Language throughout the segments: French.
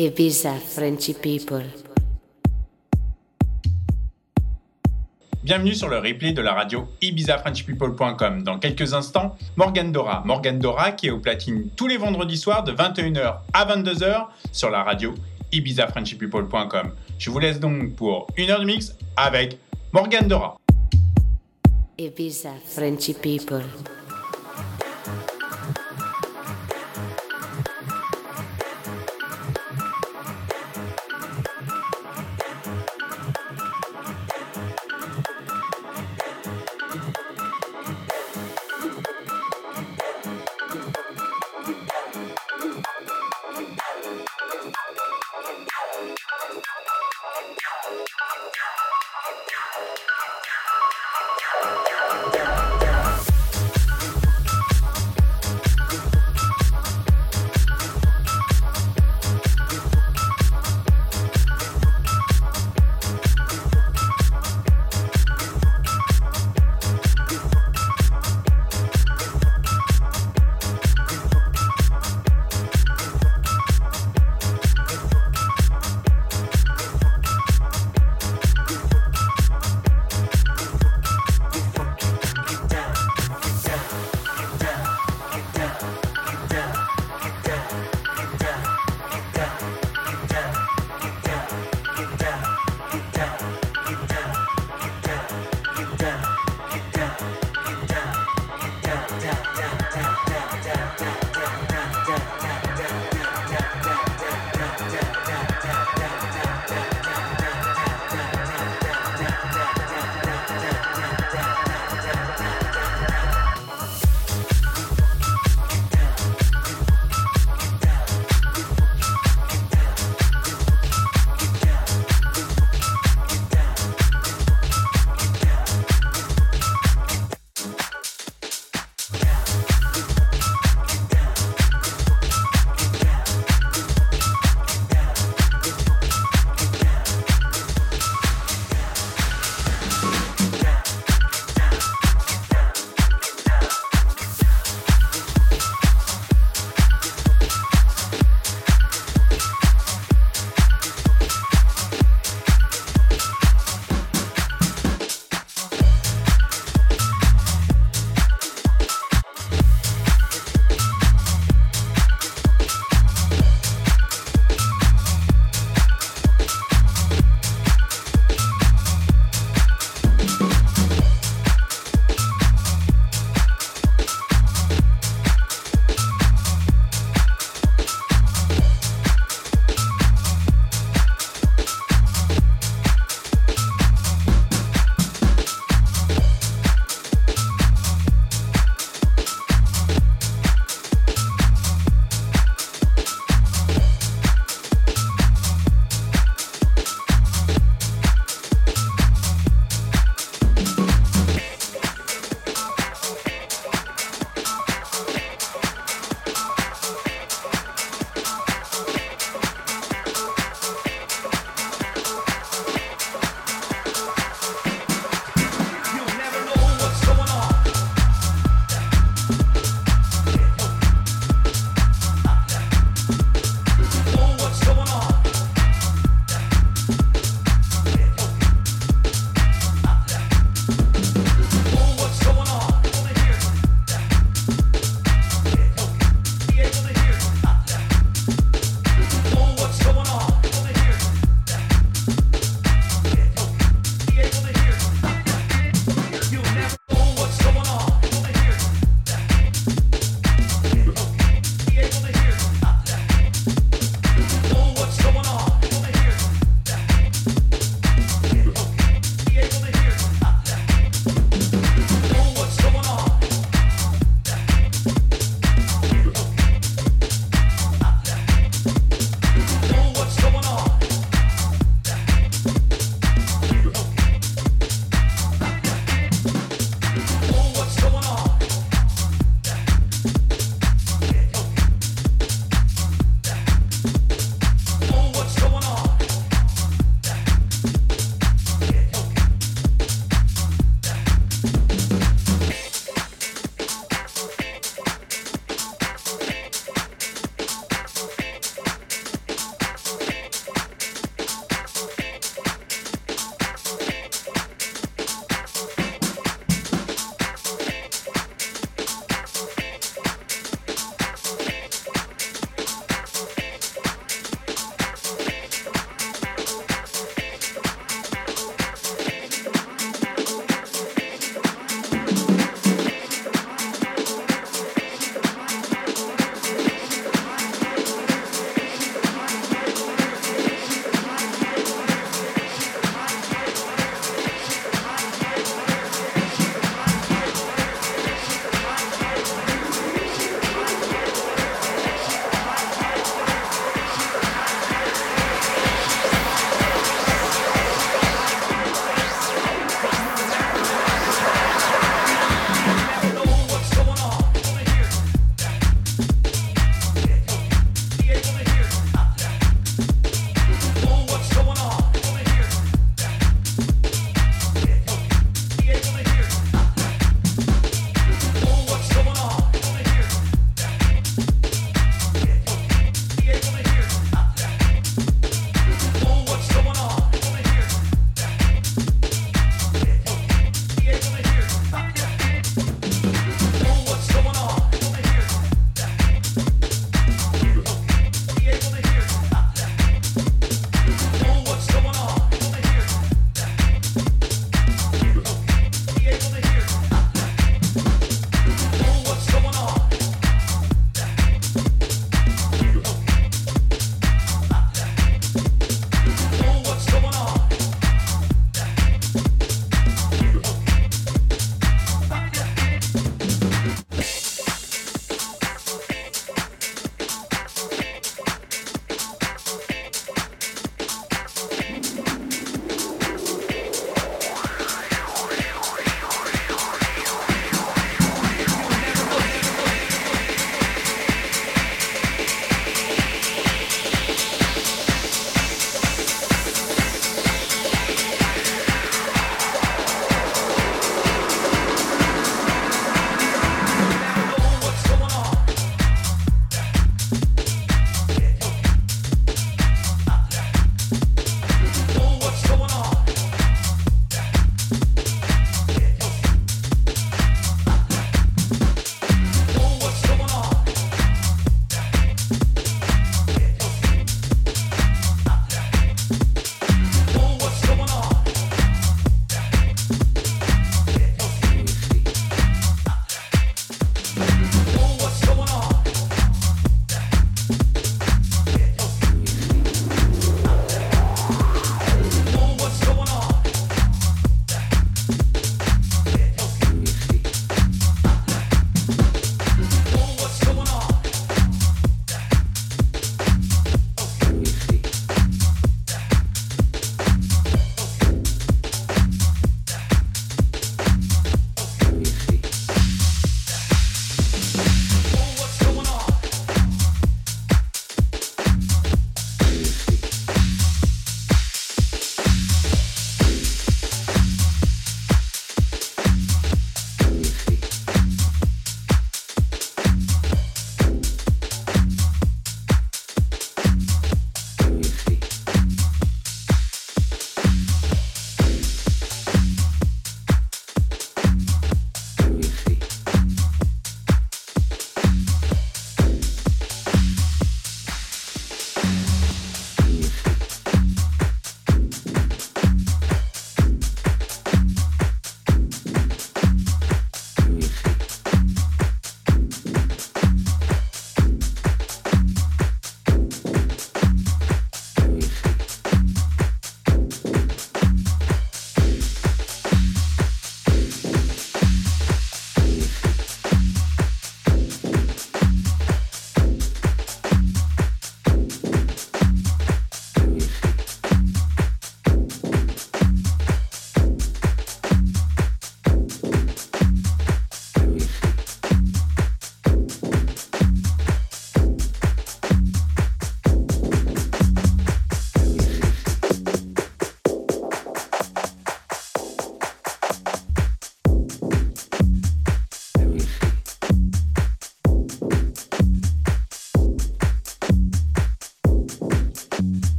Ibiza Frenchy People. Bienvenue sur le replay de la radio ibizafrenchpeople.com. Dans quelques instants, Morgan Dora. Morgan Dora qui est au platine tous les vendredis soirs de 21h à 22h sur la radio ibizafrenchpeople.com. Je vous laisse donc pour une heure de mix avec Morgan Dora. Ibiza Frenchy People.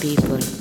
People.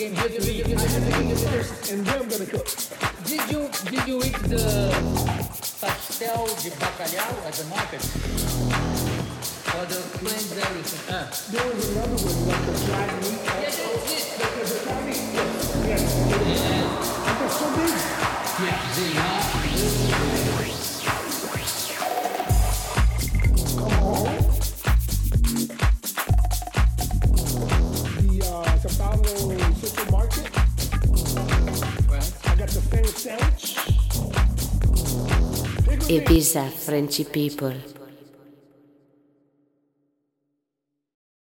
you can't here to me. I had to eat this first, and then I'm gonna cook. Frenchy People.